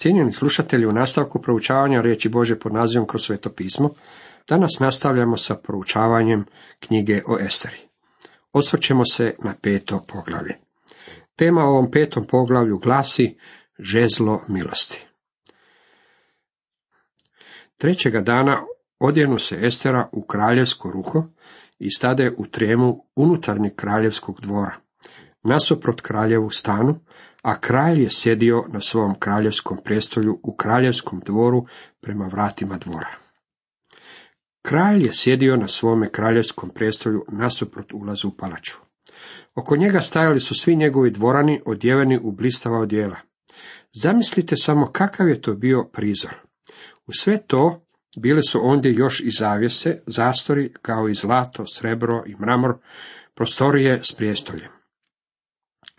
Cijenjeni slušatelji, u nastavku proučavanja riječi Bože pod nazivom kroz sveto pismo, danas nastavljamo sa proučavanjem knjige o Esteri. Osvrćemo se na peto poglavlje. Tema ovom petom poglavlju glasi žezlo milosti. Trećega dana odjenu se Estera u kraljevsko ruho i stade u tremu unutarnjeg kraljevskog dvora, nasuprot kraljevu stanu, a kralj je sjedio na svom kraljevskom prestolju u kraljevskom dvoru prema vratima dvora. Kralj je sjedio na svome kraljevskom prestolju nasuprot ulazu u palaču. Oko njega stajali su svi njegovi dvorani odjeveni u blistava odjela. Zamislite samo kakav je to bio prizor. U sve to bile su ondje još i zavjese, zastori, kao i zlato, srebro i mramor, prostorije s prijestoljem.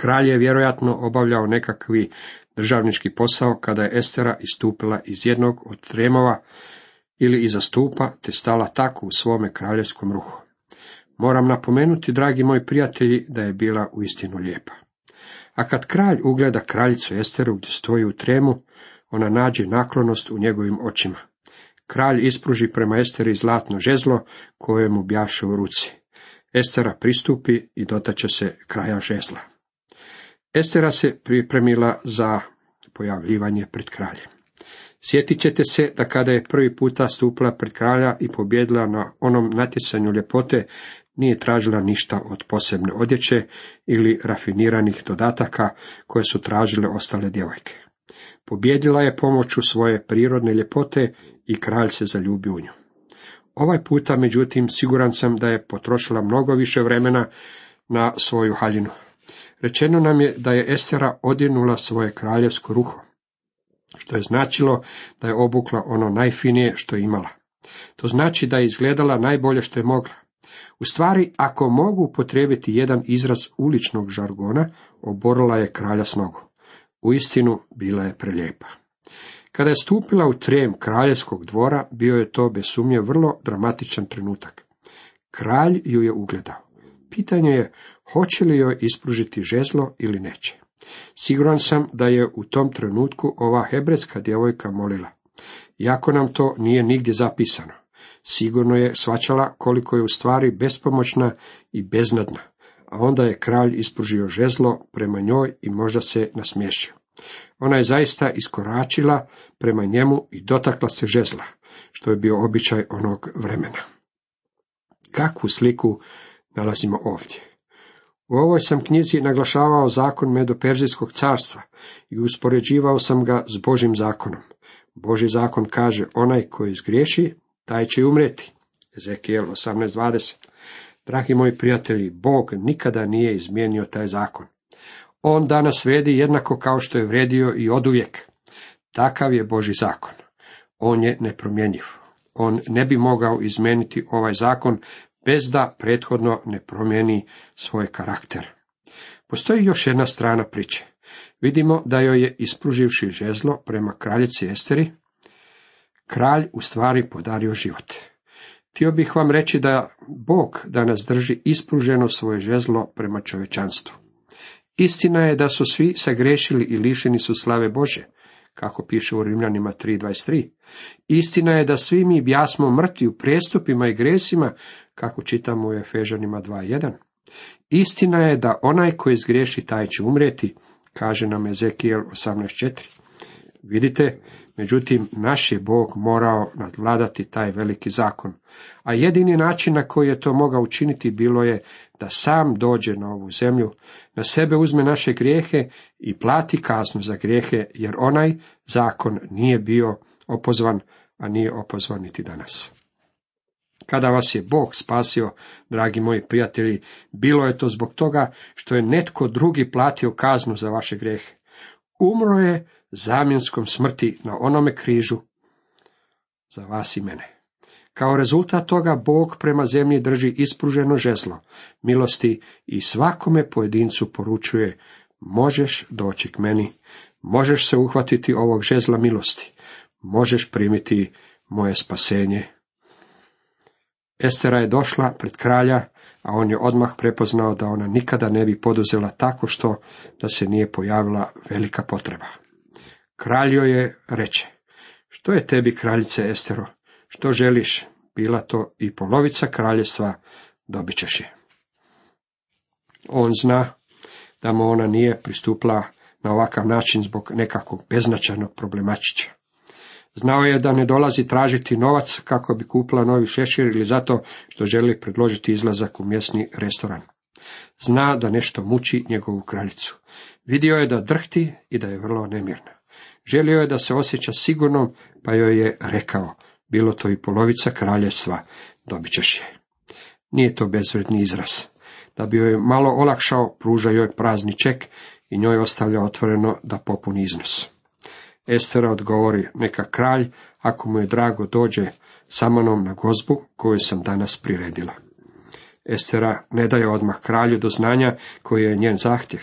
Kralj je vjerojatno obavljao nekakvi državnički posao kada je Estera istupila iz jednog od tremova ili iza stupa te stala tako u svome kraljevskom ruhu. Moram napomenuti, dragi moji prijatelji, da je bila uistinu lijepa. A kad kralj ugleda kraljicu Esteru gdje stoji u tremu, ona nađe naklonost u njegovim očima. Kralj ispruži prema Esteri zlatno žezlo koje mu bjaše u ruci. Estera pristupi i dotače se kraja žezla. Estera se pripremila za pojavljivanje pred kraljem. Sjetit ćete se da kada je prvi puta stupila pred kralja i pobjedila na onom natjecanju ljepote, nije tražila ništa od posebne odjeće ili rafiniranih dodataka koje su tražile ostale djevojke. Pobjedila je pomoću svoje prirodne ljepote i kralj se zaljubi u nju. Ovaj puta, međutim, siguran sam da je potrošila mnogo više vremena na svoju haljinu. Rečeno nam je da je Estera odjenula svoje kraljevsko ruho, što je značilo da je obukla ono najfinije što je imala. To znači da je izgledala najbolje što je mogla. U stvari, ako mogu upotrijebiti jedan izraz uličnog žargona, oborila je kralja s nogu. U istinu bila je prelijepa. Kada je stupila u trem kraljevskog dvora, bio je to bez sumnje vrlo dramatičan trenutak. Kralj ju je ugledao. Pitanje je hoće li joj ispružiti žezlo ili neće. Siguran sam da je u tom trenutku ova hebrejska djevojka molila. Iako nam to nije nigdje zapisano, sigurno je svačala koliko je u stvari bespomoćna i beznadna, a onda je kralj ispružio žezlo prema njoj i možda se nasmiješio. Ona je zaista iskoračila prema njemu i dotakla se žezla, što je bio običaj onog vremena. Kakvu sliku nalazimo ovdje? U ovoj sam knjizi naglašavao zakon Medoperzijskog carstva i uspoređivao sam ga s Božim zakonom. Boži zakon kaže, onaj koji zgriješi, taj će umreti. Ezekijel 18.20. Dragi moji prijatelji, Bog nikada nije izmijenio taj zakon. On danas vredi jednako kao što je vredio i oduvijek. Takav je Boži zakon. On je nepromjenjiv. On ne bi mogao izmijeniti ovaj zakon bez da prethodno ne promijeni svoj karakter. Postoji još jedna strana priče. Vidimo da joj je ispruživši žezlo prema kraljici Esteri, kralj u stvari podario život. Htio bih vam reći da Bog danas drži ispruženo svoje žezlo prema čovečanstvu. Istina je da su svi sagrešili i lišeni su slave Bože, kako piše u Rimljanima 3.23. Istina je da svi mi bjasmo mrtvi u prestupima i gresima, kako čitamo u Efežanima 2.1. Istina je da onaj koji zgriješi taj će umrijeti, kaže nam Ezekijel 18.4. Vidite, međutim, naš je Bog morao nadvladati taj veliki zakon, a jedini način na koji je to mogao učiniti bilo je da sam dođe na ovu zemlju, na sebe uzme naše grijehe i plati kaznu za grijehe, jer onaj zakon nije bio opozvan, a nije opozvan niti danas. Kada vas je Bog spasio, dragi moji prijatelji, bilo je to zbog toga što je netko drugi platio kaznu za vaše grijehe. Umro je zamjenskom smrti na onome križu za vas i mene. Kao rezultat toga Bog prema zemlji drži ispruženo žezlo milosti i svakome pojedincu poručuje možeš doći k meni, možeš se uhvatiti ovog žezla milosti, možeš primiti moje spasenje. Estera je došla pred kralja, a on je odmah prepoznao da ona nikada ne bi poduzela tako što da se nije pojavila velika potreba. Kralj joj je reče, što je tebi kraljice Estero, što želiš, bila to i polovica kraljestva, dobit ćeš je. On zna da mu ona nije pristupila na ovakav način zbog nekakvog beznačajnog problemačića. Znao je da ne dolazi tražiti novac kako bi kupila novi šešir ili zato što želi predložiti izlazak u mjesni restoran. Zna da nešto muči njegovu kraljicu. Vidio je da drhti i da je vrlo nemirna. Želio je da se osjeća sigurnom, pa joj je rekao, bilo to i polovica kraljevstva, dobit ćeš je. Nije to bezvredni izraz. Da bi joj malo olakšao, pruža joj prazni ček i njoj ostavlja otvoreno da popuni iznos. Estera odgovori, neka kralj, ako mu je drago, dođe sa mnom na gozbu koju sam danas priredila. Estera ne daje odmah kralju do znanja koji je njen zahtjev.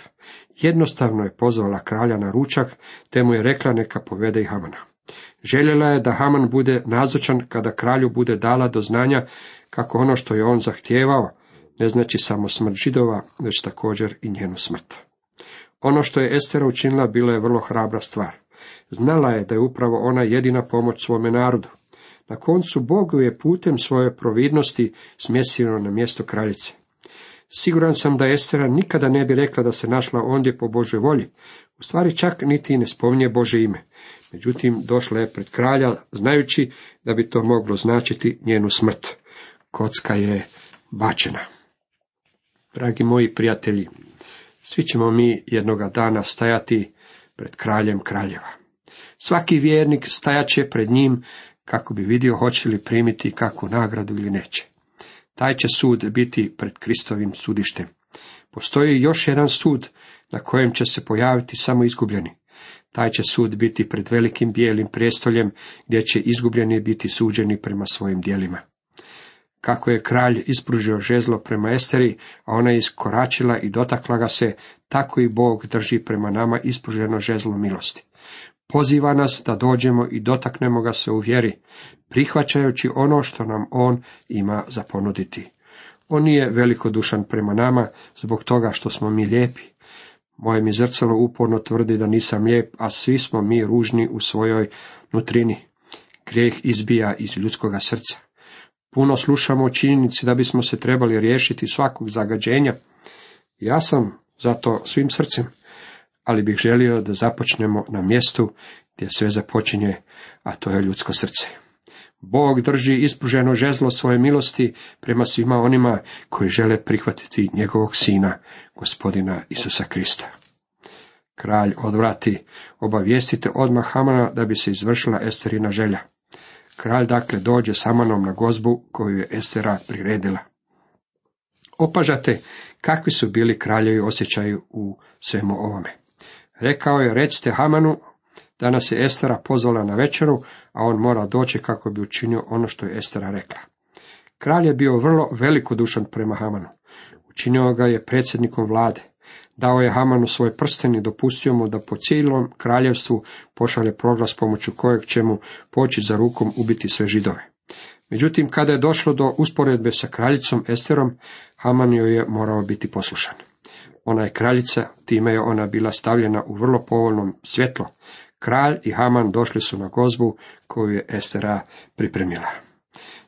Jednostavno je pozvala kralja na ručak, te mu je rekla neka povede i Hamana. Željela je da Haman bude nazočan kada kralju bude dala do znanja kako ono što je on zahtijevao ne znači samo smrt židova, već također i njenu smrt. Ono što je Estera učinila bilo je vrlo hrabra stvar. Znala je da je upravo ona jedina pomoć svome narodu. Na koncu Bogu je putem svoje providnosti smjestio na mjesto kraljice. Siguran sam da Estera nikada ne bi rekla da se našla ondje po Božoj volji. U stvari čak niti ne spominje Bože ime. Međutim, došla je pred kralja, znajući da bi to moglo značiti njenu smrt. Kocka je bačena. Dragi moji prijatelji, svi ćemo mi jednoga dana stajati pred kraljem kraljeva. Svaki vjernik stajaće pred njim kako bi vidio hoće li primiti kakvu nagradu ili neće. Taj će sud biti pred Kristovim sudištem. Postoji još jedan sud na kojem će se pojaviti samo izgubljeni. Taj će sud biti pred velikim bijelim prijestoljem gdje će izgubljeni biti suđeni prema svojim dijelima. Kako je kralj ispružio žezlo prema Esteri, a ona iskoračila i dotakla ga se, tako i Bog drži prema nama ispruženo žezlo milosti. Poziva nas da dođemo i dotaknemo ga se u vjeri, prihvaćajući ono što nam on ima za ponuditi. On nije velikodušan prema nama zbog toga što smo mi lijepi. Moje mi zrcalo uporno tvrdi da nisam lijep, a svi smo mi ružni u svojoj nutrini. Grijeh izbija iz ljudskoga srca. Puno slušamo o činjenici da bismo se trebali riješiti svakog zagađenja. Ja sam zato svim srcem, ali bih želio da započnemo na mjestu gdje sve započinje, a to je ljudsko srce. Bog drži ispruženo žezlo svoje milosti prema svima onima koji žele prihvatiti njegovog sina, gospodina Isusa Krista. Kralj odvrati, obavijestite odmah Hamana da bi se izvršila Esterina želja. Kralj dakle dođe s Hamanom na gozbu koju je Estera priredila. Opažate kakvi su bili kraljevi osjećaju u svemu ovome. Rekao je, recite Hamanu, danas je Estera pozvala na večeru, a on mora doći kako bi učinio ono što je Estera rekla. Kralj je bio vrlo velikodušan prema Hamanu. Učinio ga je predsjednikom vlade. Dao je Hamanu svoj prsten i dopustio mu da po cijelom kraljevstvu pošalje proglas pomoću kojeg će mu poći za rukom ubiti sve židove. Međutim, kada je došlo do usporedbe sa kraljicom Esterom, Haman joj je morao biti poslušan. Ona je kraljica, time je ona bila stavljena u vrlo povoljnom svjetlo. Kralj i Haman došli su na gozbu koju je Estera pripremila.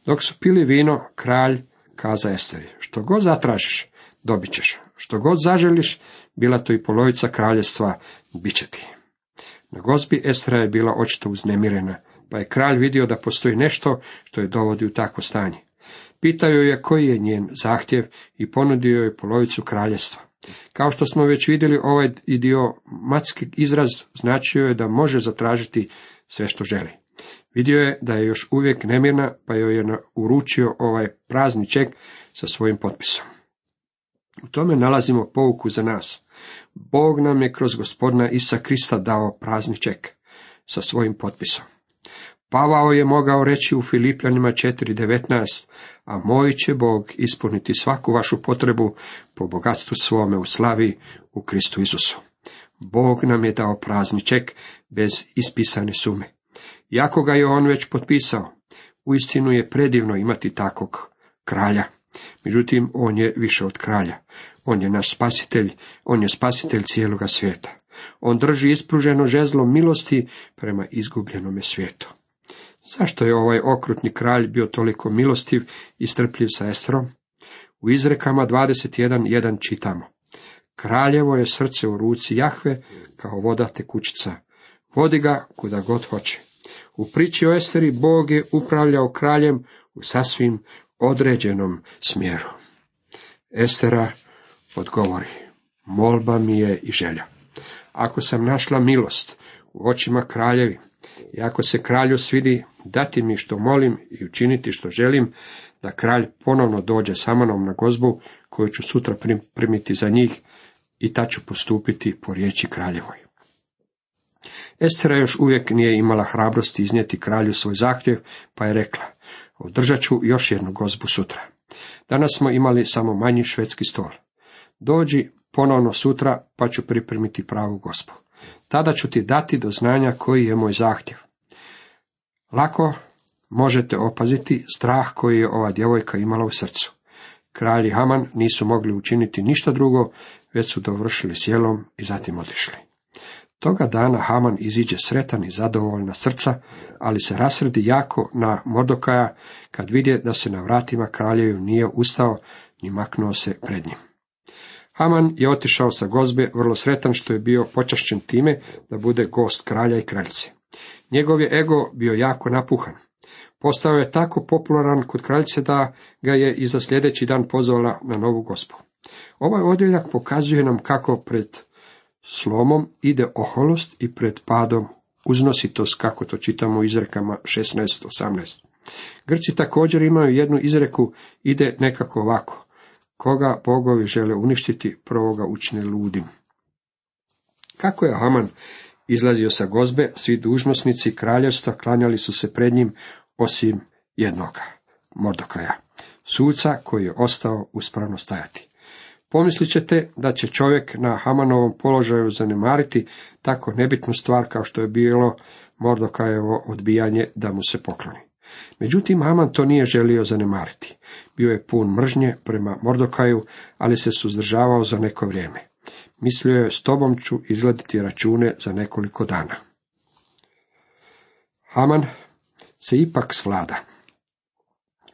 Dok su pili vino, kralj kaza Esteri, što god zatražiš, dobit ćeš. Što god zaželiš, bila to i polovica kraljestva, bit će ti. Na gozbi Estera je bila očito uznemirena, pa je kralj vidio da postoji nešto što je dovodi u takvo stanje. Pitao je koji je njen zahtjev i ponudio je polovicu kraljestva. Kao što smo već vidjeli, ovaj idiomatski izraz značio je da može zatražiti sve što želi. Vidio je da je još uvijek nemirna, pa joj je uručio ovaj prazni ček sa svojim potpisom. U tome nalazimo pouku za nas. Bog nam je kroz gospodina Isa Krista dao prazni ček sa svojim potpisom. Pavao je mogao reći u Filipljanima 4.19, a moj će Bog ispuniti svaku vašu potrebu po bogatstvu svome u slavi u Kristu Isusu. Bog nam je dao prazni ček bez ispisane sume. Jako ga je on već potpisao, uistinu je predivno imati takvog kralja. Međutim, on je više od kralja. On je naš spasitelj, on je spasitelj cijeloga svijeta. on drži ispruženo žezlo milosti prema izgubljenome svijetu. Zašto je ovaj okrutni kralj bio toliko milostiv i strpljiv sa Estrom? U izrekama 21.1 čitamo. Kraljevo je srce u ruci Jahve kao voda tekućica. Vodi ga kuda god hoće. U priči o Esteri Bog je upravljao kraljem u sasvim određenom smjeru. Estera odgovori, molba mi je i želja. Ako sam našla milost u očima kraljevi, i ako se kralju svidi dati mi što molim i učiniti što želim, da kralj ponovno dođe sa mnom na gozbu, koju ću sutra primiti za njih, i ta ću postupiti po riječi kraljevoj. Estera još uvijek nije imala hrabrosti iznijeti kralju svoj zahtjev, pa je rekla, održat ću još jednu gozbu sutra. Danas smo imali samo manji švedski stol. Dođi ponovno sutra, pa ću pripremiti pravu gospu. Tada ću ti dati do znanja koji je moj zahtjev. Lako možete opaziti strah koji je ova djevojka imala u srcu. Kralj i Haman nisu mogli učiniti ništa drugo, već su dovršili sjelom i zatim otišli. Toga dana Haman iziđe sretan i zadovoljna srca, ali se rasredi jako na Mordokaja kad vidje da se na vratima kraljeju nije ustao ni maknuo se pred njim. Haman je otišao sa gozbe vrlo sretan što je bio počašćen time da bude gost kralja i kraljice. Njegov je ego bio jako napuhan. Postao je tako popularan kod kraljice da ga je i za sljedeći dan pozvala na novu gospu. Ovaj odjeljak pokazuje nam kako pred slomom ide oholost i pred padom uznositost, kako to čitamo u izrekama 16-18. Grci također imaju jednu izreku, ide nekako ovako. Koga bogovi žele uništiti, prvo ga učine ludim. Kako je Haman izlazio sa gozbe, svi dužnosnici kraljevstva klanjali su se pred njim, osim jednoga, Mordokaja, suca koji je ostao uspravno stajati. Pomislit ćete da će čovjek na Hamanovom položaju zanemariti tako nebitnu stvar kao što je bilo Mordokajevo odbijanje da mu se pokloni. Međutim, Haman to nije želio zanemariti. Bio je pun mržnje prema Mordokaju, ali se suzdržavao za neko vrijeme. Mislio je, s tobom ću izgledati račune za nekoliko dana. Haman se ipak svlada.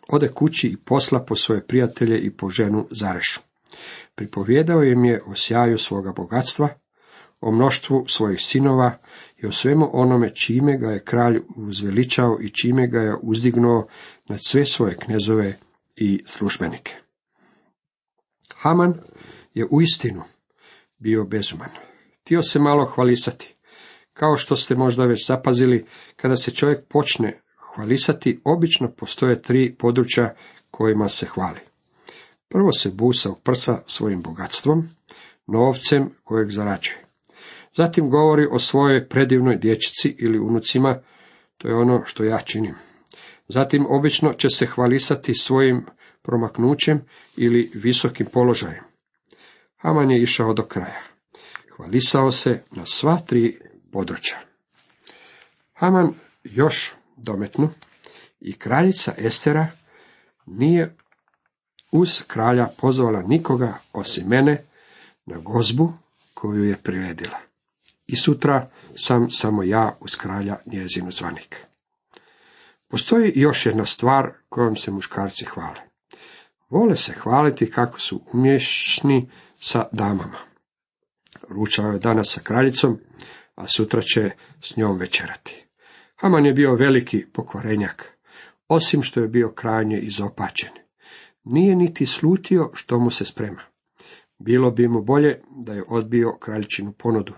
Ode kući i posla po svoje prijatelje i po ženu Zarešu. Pripovjedao im je o sjaju svoga bogatstva, o mnoštvu svojih sinova i o svemu onome čime ga je kralj uzveličao i čime ga je uzdignuo nad sve svoje knezove i službenike. Haman je uistinu bio bezuman. Htio se malo hvalisati. Kao što ste možda već zapazili, kada se čovjek počne hvalisati, obično postoje tri područja kojima se hvali. Prvo se busa u prsa svojim bogatstvom, novcem kojeg zarađuje. Zatim govori o svojoj predivnoj dječici ili unucima, to je ono što ja činim. Zatim obično će se hvalisati svojim promaknućem ili visokim položajem. Haman je išao do kraja. Hvalisao se na sva tri područja. Haman još dometnu i kraljica Estera nije uz kralja pozvala nikoga osim mene na gozbu koju je priredila. I sutra sam samo ja uz kralja njezinu zvanik. Postoji još jedna stvar kojom se muškarci hvale. Vole se hvaliti kako su umješni sa damama. Ručao je danas sa kraljicom, a sutra će s njom večerati. Haman je bio veliki pokvarenjak, osim što je bio krajnje izopačen. Nije niti slutio što mu se sprema. Bilo bi mu bolje da je odbio kraljičinu ponudu.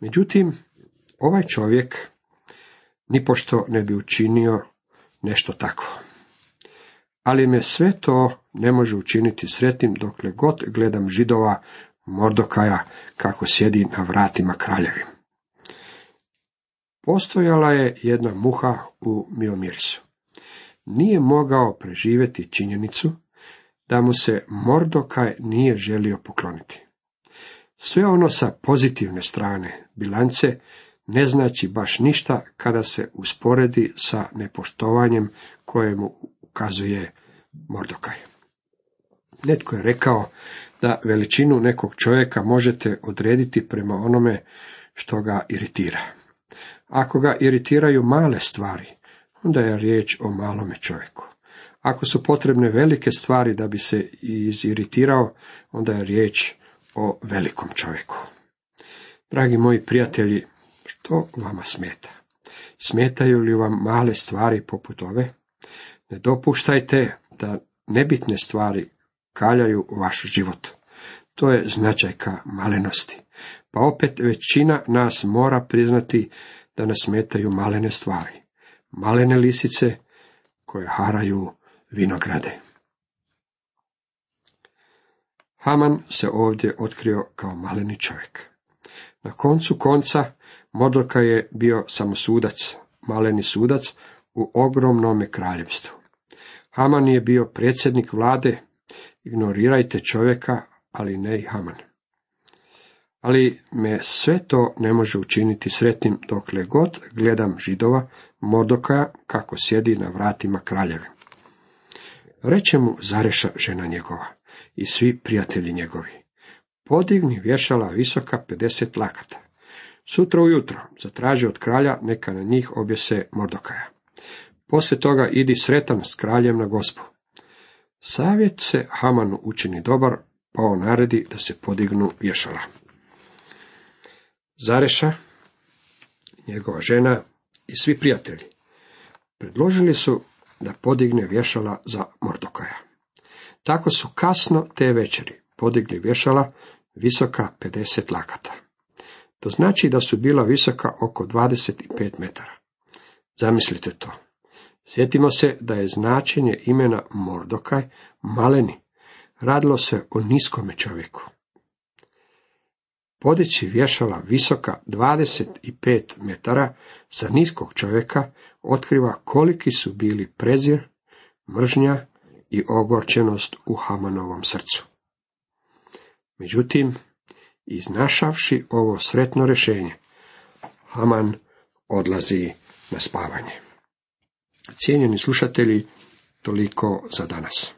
Međutim, ovaj čovjek nipošto ne bi učinio nešto tako. Ali me sve to ne može učiniti sretnim dokle god gledam židova Mordokaja kako sjedi na vratima kraljevim. Postojala je jedna muha u Miomirisu. Nije mogao preživjeti činjenicu da mu se Mordokaj nije želio pokloniti. Sve ono sa pozitivne strane bilance ne znači baš ništa kada se usporedi sa nepoštovanjem kojemu ukazuje Mordokaj. Netko je rekao da veličinu nekog čovjeka možete odrediti prema onome što ga iritira. Ako ga iritiraju male stvari, onda je riječ o malome čovjeku. Ako su potrebne velike stvari da bi se iziritirao, onda je riječ o velikom čovjeku. Dragi moji prijatelji, što vama smeta? Smetaju li vam male stvari poput ove? Ne dopuštajte da nebitne stvari kaljaju vaš život. To je značajka malenosti. Pa opet većina nas mora priznati da nas smetaju malene stvari. Malene lisice koje haraju vinograde. Haman se ovdje otkrio kao maleni čovjek. Na koncu konca Mordoka je bio samosudac, maleni sudac u ogromnome kraljevstvu. Haman je bio predsjednik vlade, ignorirajte čovjeka, ali ne i Haman. Ali me sve to ne može učiniti sretnim dokle god gledam židova Mordokaja kako sjedi na vratima kraljeve. Reče mu Zareša žena njegova i svi prijatelji njegovi. Podigni vješala visoka 50 lakata. Sutra ujutro zatraži od kralja neka na njih objese Mordokaja. Poslije toga idi sretan s kraljem na gospu. Savjet se Hamanu učini dobar, pa on naredi da se podignu vješala. Zareša, njegova žena i svi prijatelji predložili su da podigne vješala za Mordokaja. Tako su kasno te večeri podigli vješala visoka 50 lakata. To znači da su bila visoka oko 25 metara. Zamislite to. Sjetimo se da je značenje imena Mordokaj maleni. Radilo se o niskome čovjeku. Podići vješala visoka 25 metara za niskog čovjeka otkriva koliki su bili prezir, mržnja i ogorčenost u Hamanovom srcu. Međutim, iznašavši ovo sretno rješenje, Haman odlazi na spavanje. Cijenjeni slušatelji, toliko za danas.